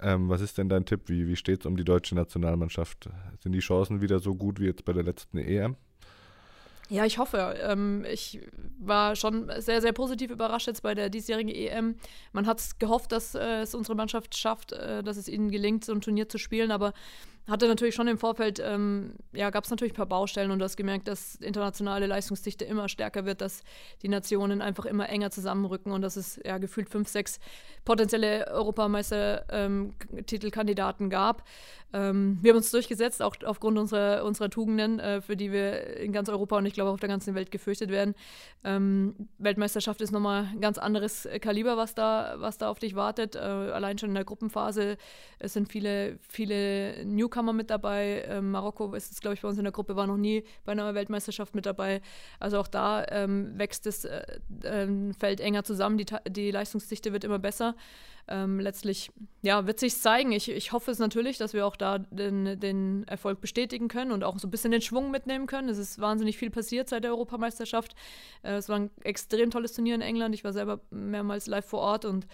Ähm, was ist denn dein Tipp? Wie, wie steht es um die deutsche Nationalmannschaft? Sind die Chancen wieder so gut wie jetzt bei der letzten EM? Ja, ich hoffe. Ähm, ich war schon sehr, sehr positiv überrascht jetzt bei der diesjährigen EM. Man hat gehofft, dass äh, es unsere Mannschaft schafft, äh, dass es ihnen gelingt, so ein Turnier zu spielen, aber hatte natürlich schon im Vorfeld, ähm, ja, gab es natürlich ein paar Baustellen und du hast gemerkt, dass internationale Leistungsdichte immer stärker wird, dass die Nationen einfach immer enger zusammenrücken und dass es ja gefühlt fünf, sechs potenzielle Europameistertitelkandidaten ähm, gab. Ähm, wir haben uns durchgesetzt, auch aufgrund unserer, unserer Tugenden, äh, für die wir in ganz Europa und ich glaube auf der ganzen Welt gefürchtet werden. Ähm, Weltmeisterschaft ist nochmal ein ganz anderes Kaliber, was da, was da auf dich wartet. Äh, allein schon in der Gruppenphase es sind viele, viele New Newcomer mit dabei. Ähm, Marokko ist es, glaube ich, bei uns in der Gruppe, war noch nie bei einer Weltmeisterschaft mit dabei. Also auch da ähm, wächst das äh, äh, Feld enger zusammen, die, die Leistungsdichte wird immer besser. Ähm, letztlich ja, wird sich zeigen. Ich, ich hoffe es natürlich, dass wir auch da den, den Erfolg bestätigen können und auch so ein bisschen den Schwung mitnehmen können. Es ist wahnsinnig viel passiert seit der Europameisterschaft. Äh, es war ein extrem tolles Turnier in England. Ich war selber mehrmals live vor Ort und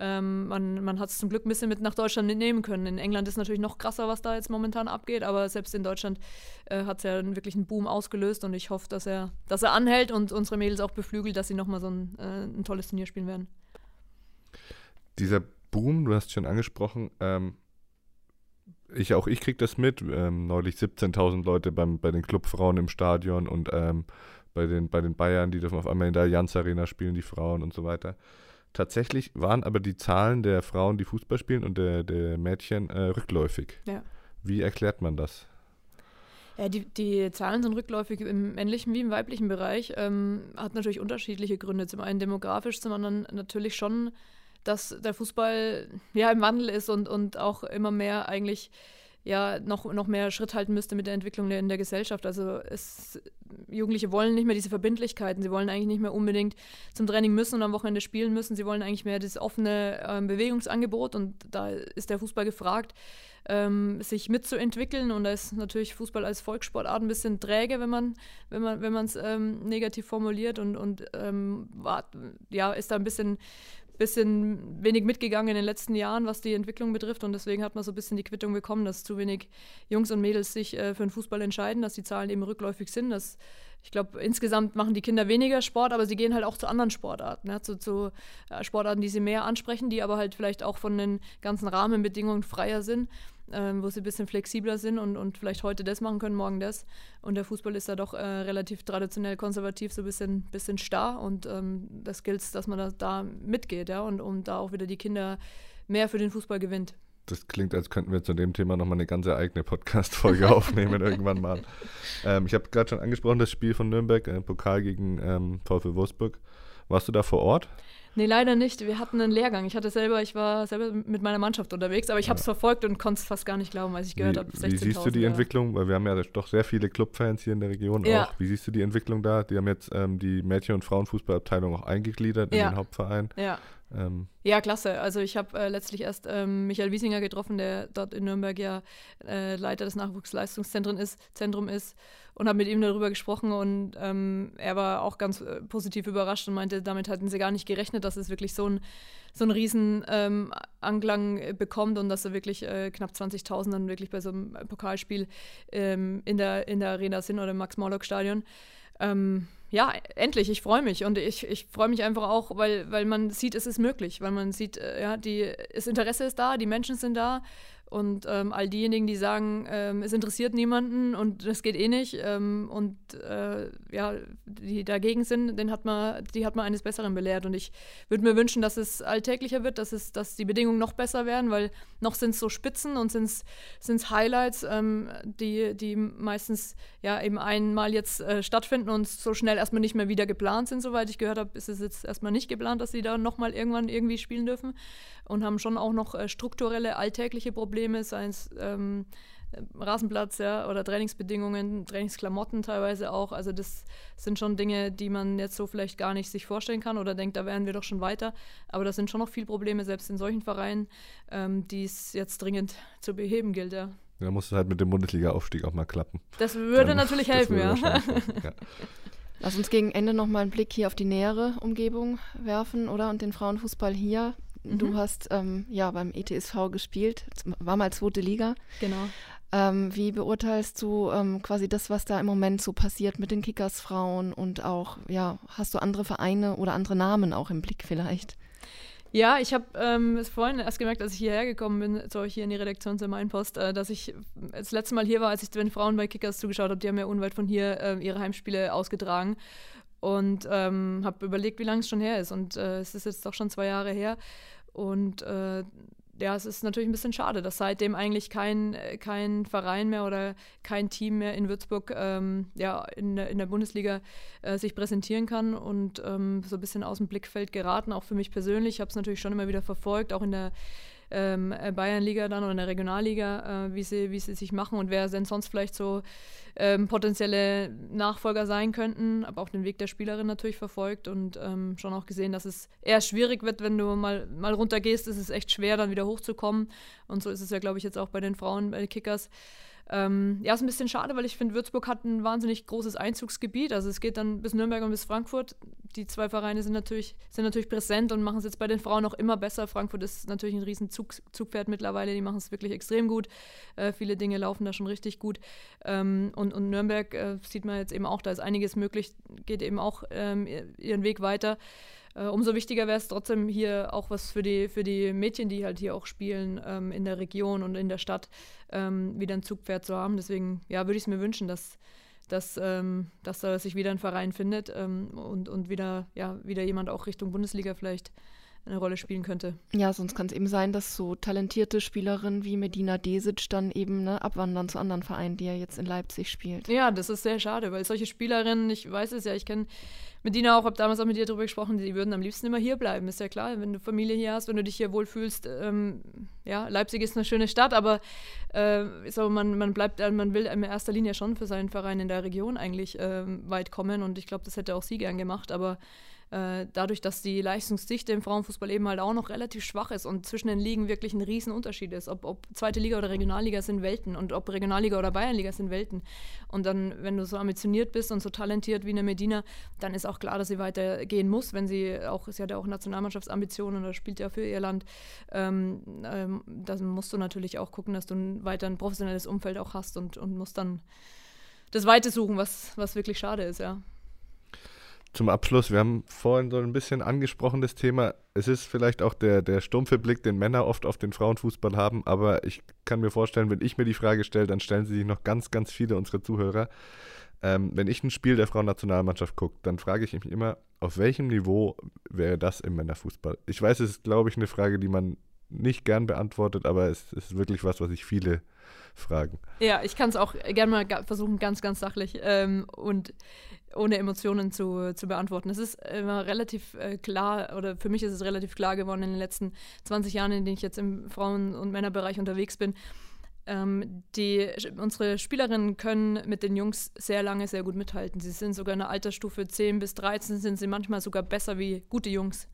ähm, man, man hat es zum Glück ein bisschen mit nach Deutschland nehmen können. In England ist natürlich noch krasser, was da jetzt momentan abgeht, aber selbst in Deutschland äh, hat es ja wirklich einen Boom ausgelöst und ich hoffe, dass er, dass er anhält und unsere Mädels auch beflügelt, dass sie nochmal so ein, äh, ein tolles Turnier spielen werden. Dieser Boom, du hast es schon angesprochen, ähm, ich, auch ich kriege das mit. Ähm, neulich 17.000 Leute beim, bei den Clubfrauen im Stadion und ähm, bei, den, bei den Bayern, die dürfen auf einmal in der Jans Arena spielen, die Frauen und so weiter. Tatsächlich waren aber die Zahlen der Frauen, die Fußball spielen und der, der Mädchen äh, rückläufig. Ja. Wie erklärt man das? Ja, die, die Zahlen sind rückläufig im männlichen wie im weiblichen Bereich. Ähm, hat natürlich unterschiedliche Gründe. Zum einen demografisch, zum anderen natürlich schon, dass der Fußball ja im Wandel ist und, und auch immer mehr eigentlich ja noch, noch mehr Schritt halten müsste mit der Entwicklung in der Gesellschaft. Also es, Jugendliche wollen nicht mehr diese Verbindlichkeiten. Sie wollen eigentlich nicht mehr unbedingt zum Training müssen und am Wochenende spielen müssen. Sie wollen eigentlich mehr das offene ähm, Bewegungsangebot und da ist der Fußball gefragt, ähm, sich mitzuentwickeln. Und da ist natürlich Fußball als Volkssportart ein bisschen träge, wenn man wenn man wenn es ähm, negativ formuliert und und ähm, ja ist da ein bisschen bisschen wenig mitgegangen in den letzten Jahren, was die Entwicklung betrifft. Und deswegen hat man so ein bisschen die Quittung bekommen, dass zu wenig Jungs und Mädels sich äh, für den Fußball entscheiden, dass die Zahlen eben rückläufig sind. Dass, ich glaube, insgesamt machen die Kinder weniger Sport, aber sie gehen halt auch zu anderen Sportarten, ne? zu, zu äh, Sportarten, die sie mehr ansprechen, die aber halt vielleicht auch von den ganzen Rahmenbedingungen freier sind ähm, wo sie ein bisschen flexibler sind und, und vielleicht heute das machen können, morgen das. Und der Fußball ist da doch äh, relativ traditionell konservativ, so ein bisschen, bisschen starr. Und ähm, das gilt, dass man da, da mitgeht, ja, und um da auch wieder die Kinder mehr für den Fußball gewinnt. Das klingt, als könnten wir zu dem Thema nochmal eine ganze eigene Podcast-Folge <laughs> aufnehmen irgendwann mal. Ähm, ich habe gerade schon angesprochen, das Spiel von Nürnberg, äh, Pokal gegen ähm, VfL Wolfsburg. Warst du da vor Ort? Nee, leider nicht. Wir hatten einen Lehrgang. Ich hatte selber, ich war selber mit meiner Mannschaft unterwegs, aber ich habe es verfolgt und konnte es fast gar nicht glauben, als ich gehört habe. Wie siehst du die Entwicklung? Weil wir haben ja doch sehr viele Clubfans hier in der Region ja. auch. Wie siehst du die Entwicklung da? Die haben jetzt ähm, die Mädchen- und Frauenfußballabteilung auch eingegliedert in ja. den Hauptverein. Ja. Ähm. Ja, klasse. Also ich habe äh, letztlich erst ähm, Michael Wiesinger getroffen, der dort in Nürnberg ja äh, Leiter des Nachwuchsleistungszentrums ist, Zentrum ist und habe mit ihm darüber gesprochen und ähm, er war auch ganz äh, positiv überrascht und meinte, damit hatten sie gar nicht gerechnet, dass es wirklich so ein so einen riesen ähm, Anklang äh, bekommt und dass er wirklich äh, knapp 20.000 dann wirklich bei so einem Pokalspiel ähm, in, der, in der Arena sind oder im Max-Morlock-Stadion. Ähm, ja, endlich, ich freue mich. Und ich, ich freue mich einfach auch, weil, weil man sieht, es ist möglich, weil man sieht, äh, ja, die, das Interesse ist da, die Menschen sind da und ähm, all diejenigen, die sagen, ähm, es interessiert niemanden und das geht eh nicht ähm, und äh, ja, die dagegen sind, den hat man, die hat man eines Besseren belehrt. Und ich würde mir wünschen, dass es alltäglicher wird, dass, es, dass die Bedingungen noch besser werden, weil noch sind es so Spitzen und sind es Highlights, ähm, die, die meistens ja eben einmal jetzt äh, stattfinden und so schnell erstmal nicht mehr wieder geplant sind, soweit ich gehört habe, ist es jetzt erstmal nicht geplant, dass sie da nochmal irgendwann irgendwie spielen dürfen und haben schon auch noch äh, strukturelle alltägliche Probleme, seien es ähm, Rasenplatz ja, oder Trainingsbedingungen, Trainingsklamotten teilweise auch. Also das sind schon Dinge, die man jetzt so vielleicht gar nicht sich vorstellen kann oder denkt, da wären wir doch schon weiter. Aber das sind schon noch viele Probleme, selbst in solchen Vereinen, ähm, die es jetzt dringend zu beheben gilt. Ja. Da muss es halt mit dem Bundesliga-Aufstieg auch mal klappen. Das würde Dann, natürlich <laughs> helfen, würde ja. ja. Lass uns gegen Ende nochmal einen Blick hier auf die nähere Umgebung werfen, oder? Und den Frauenfußball hier. Mhm. Du hast ähm, ja beim ETSV gespielt, war mal zweite Liga. Genau. Ähm, wie beurteilst du ähm, quasi das, was da im Moment so passiert mit den Kickersfrauen und auch, ja, hast du andere Vereine oder andere Namen auch im Blick vielleicht? Ja, ich habe ähm, es vorhin erst gemerkt, als ich hierher gekommen bin, so hier in die Redaktion zur Mainpost, äh, dass ich das letzte Mal hier war, als ich den Frauen bei Kickers zugeschaut habe. Die haben ja unweit von hier äh, ihre Heimspiele ausgetragen und ähm, habe überlegt, wie lange es schon her ist. Und äh, es ist jetzt doch schon zwei Jahre her. Und äh, ja, es ist natürlich ein bisschen schade, dass seitdem eigentlich kein, kein Verein mehr oder kein Team mehr in Würzburg ähm, ja, in, in der Bundesliga äh, sich präsentieren kann und ähm, so ein bisschen aus dem Blickfeld geraten, auch für mich persönlich. Ich habe es natürlich schon immer wieder verfolgt, auch in der ähm, äh, Bayernliga dann oder in der Regionalliga, äh, wie, sie, wie sie sich machen und wer denn sonst vielleicht so ähm, potenzielle Nachfolger sein könnten, aber auch den Weg der Spielerin natürlich verfolgt und ähm, schon auch gesehen, dass es eher schwierig wird, wenn du mal, mal runtergehst, ist es echt schwer, dann wieder hochzukommen. Und so ist es ja, glaube ich, jetzt auch bei den Frauen, bei den Kickers. Ähm, ja, ist ein bisschen schade, weil ich finde, Würzburg hat ein wahnsinnig großes Einzugsgebiet. Also es geht dann bis Nürnberg und bis Frankfurt. Die zwei Vereine sind natürlich, sind natürlich präsent und machen es jetzt bei den Frauen noch immer besser. Frankfurt ist natürlich ein riesen Zug, Zugpferd mittlerweile, die machen es wirklich extrem gut. Äh, viele Dinge laufen da schon richtig gut. Ähm, und, und Nürnberg äh, sieht man jetzt eben auch, da ist einiges möglich, geht eben auch ähm, ihren Weg weiter. Äh, umso wichtiger wäre es trotzdem hier auch was für die, für die Mädchen, die halt hier auch spielen, ähm, in der Region und in der Stadt, ähm, wieder ein Zugpferd zu haben. Deswegen, ja, würde ich es mir wünschen, dass, dass, ähm, dass da sich wieder ein Verein findet ähm, und, und wieder, ja, wieder jemand auch Richtung Bundesliga vielleicht eine Rolle spielen könnte. Ja, sonst kann es eben sein, dass so talentierte Spielerinnen wie Medina Desic dann eben ne, abwandern zu anderen Vereinen, die er jetzt in Leipzig spielt. Ja, das ist sehr schade, weil solche Spielerinnen, ich weiß es ja, ich kenne Medina auch, habe damals auch mit dir darüber gesprochen, die würden am liebsten immer hier bleiben, ist ja klar, wenn du Familie hier hast, wenn du dich hier wohlfühlst. Ähm, ja, Leipzig ist eine schöne Stadt, aber äh, so, man, man bleibt, man will in erster Linie schon für seinen Verein in der Region eigentlich äh, weit kommen und ich glaube, das hätte auch sie gern gemacht, aber äh, dadurch, dass die Leistungsdichte im Frauenfußball eben halt auch noch relativ schwach ist und zwischen den Ligen wirklich ein Riesenunterschied ist. Ob, ob zweite Liga oder Regionalliga sind Welten und ob Regionalliga oder Bayernliga sind Welten. Und dann, wenn du so ambitioniert bist und so talentiert wie eine Medina, dann ist auch klar, dass sie weitergehen muss, wenn sie auch, sie hat ja auch Nationalmannschaftsambitionen oder spielt ja für ihr Land. Ähm, ähm, dann musst du natürlich auch gucken, dass du weiter ein professionelles Umfeld auch hast und, und musst dann das Weite suchen, was, was wirklich schade ist, ja zum Abschluss, wir haben vorhin so ein bisschen angesprochen das Thema. Es ist vielleicht auch der, der stumpfe Blick, den Männer oft auf den Frauenfußball haben, aber ich kann mir vorstellen, wenn ich mir die Frage stelle, dann stellen sie sich noch ganz, ganz viele unserer Zuhörer. Ähm, wenn ich ein Spiel der Frauennationalmannschaft gucke, dann frage ich mich immer, auf welchem Niveau wäre das im Männerfußball? Ich weiß, es ist, glaube ich, eine Frage, die man nicht gern beantwortet, aber es ist wirklich was, was sich viele fragen. Ja, ich kann es auch gerne mal versuchen, ganz, ganz sachlich. Ähm, und ohne Emotionen zu, zu beantworten. Es ist immer relativ äh, klar, oder für mich ist es relativ klar geworden in den letzten 20 Jahren, in denen ich jetzt im Frauen- und Männerbereich unterwegs bin. Ähm, die, unsere Spielerinnen können mit den Jungs sehr lange sehr gut mithalten. Sie sind sogar in der Altersstufe 10 bis 13, sind sie manchmal sogar besser wie gute Jungs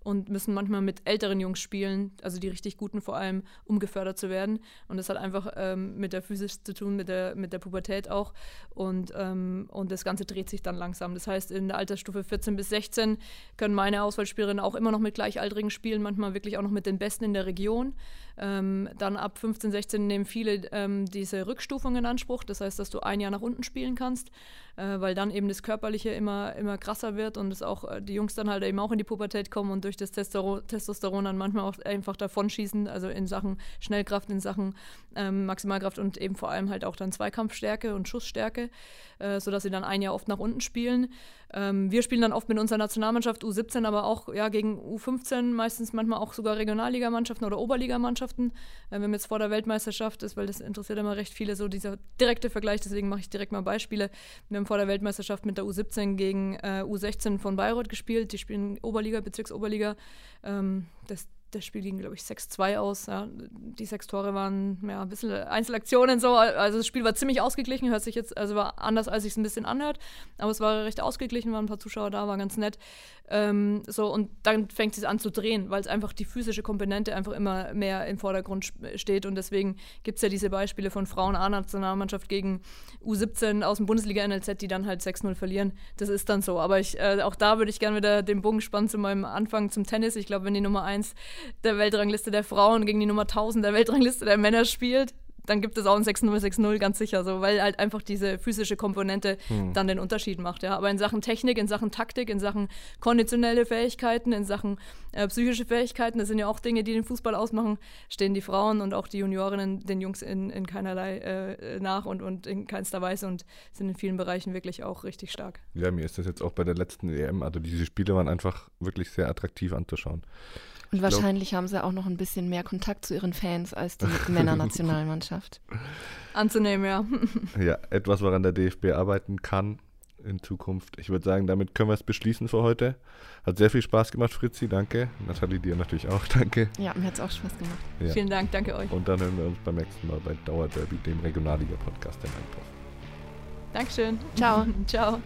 und müssen manchmal mit älteren Jungs spielen, also die richtig guten vor allem, um gefördert zu werden. Und das hat einfach ähm, mit der Physis zu tun, mit der, mit der Pubertät auch. Und, ähm, und das Ganze dreht sich dann langsam. Das heißt, in der Altersstufe 14 bis 16 können meine Auswahlspielerinnen auch immer noch mit Gleichaltrigen spielen, manchmal wirklich auch noch mit den Besten in der Region. Ähm, dann ab 15, 16 nehmen viele ähm, diese Rückstufung in Anspruch. Das heißt, dass du ein Jahr nach unten spielen kannst äh, weil dann eben das Körperliche immer, immer krasser wird und es auch äh, die Jungs dann halt eben auch in die Pubertät kommen und durch das Testosteron, Testosteron dann manchmal auch einfach davonschießen, also in Sachen Schnellkraft, in Sachen ähm, Maximalkraft und eben vor allem halt auch dann Zweikampfstärke und Schussstärke, äh, sodass sie dann ein Jahr oft nach unten spielen. Ähm, wir spielen dann oft mit unserer Nationalmannschaft U17, aber auch ja, gegen U15, meistens manchmal auch sogar Regionalligamannschaften oder Oberligamannschaften. Äh, wenn jetzt vor der Weltmeisterschaft ist, weil das interessiert immer recht viele, so dieser direkte Vergleich, deswegen mache ich direkt mal Beispiele. Wir haben vor der Weltmeisterschaft mit der U17 gegen äh, U16 von Bayreuth gespielt. Die spielen Oberliga, Bezirksoberliga. Ähm, das, das Spiel ging, glaube ich, 6-2 aus. Ja. Die sechs Tore waren ja, ein bisschen Einzelaktionen so. Also das Spiel war ziemlich ausgeglichen, hört sich jetzt, also war anders, als ich es ein bisschen anhört. Aber es war recht ausgeglichen, waren ein paar Zuschauer da, war ganz nett. Ähm, so, und dann fängt es an zu drehen, weil es einfach die physische Komponente einfach immer mehr im Vordergrund steht. Und deswegen gibt es ja diese Beispiele von Frauen-A-Nationalmannschaft gegen U17 aus dem Bundesliga-NLZ, die dann halt 6-0 verlieren. Das ist dann so. Aber ich, äh, auch da würde ich gerne wieder den Bogen spannen zu meinem Anfang zum Tennis. Ich glaube, wenn die Nummer 1 der Weltrangliste der Frauen gegen die Nummer 1000 der Weltrangliste der Männer spielt, dann gibt es auch ein 6-0, 6-0 ganz sicher so, weil halt einfach diese physische Komponente hm. dann den Unterschied macht. Ja. Aber in Sachen Technik, in Sachen Taktik, in Sachen konditionelle Fähigkeiten, in Sachen äh, psychische Fähigkeiten, das sind ja auch Dinge, die den Fußball ausmachen, stehen die Frauen und auch die Juniorinnen den Jungs in, in keinerlei äh, nach und, und in keinster Weise und sind in vielen Bereichen wirklich auch richtig stark. Ja, mir ist das jetzt auch bei der letzten EM, also diese Spiele waren einfach wirklich sehr attraktiv anzuschauen. Und wahrscheinlich haben sie auch noch ein bisschen mehr Kontakt zu ihren Fans als die <laughs> Männernationalmannschaft. Anzunehmen, ja. <laughs> ja, etwas, woran der DFB arbeiten kann in Zukunft. Ich würde sagen, damit können wir es beschließen für heute. Hat sehr viel Spaß gemacht, Fritzi, danke. Nathalie, dir natürlich auch, <laughs> danke. Ja, mir hat es auch Spaß gemacht. Ja. Vielen Dank, danke euch. Und dann hören wir uns beim nächsten Mal bei Dauerderby, dem Regionalliga-Podcast der Mainpost. Dankeschön. Ciao. Ciao.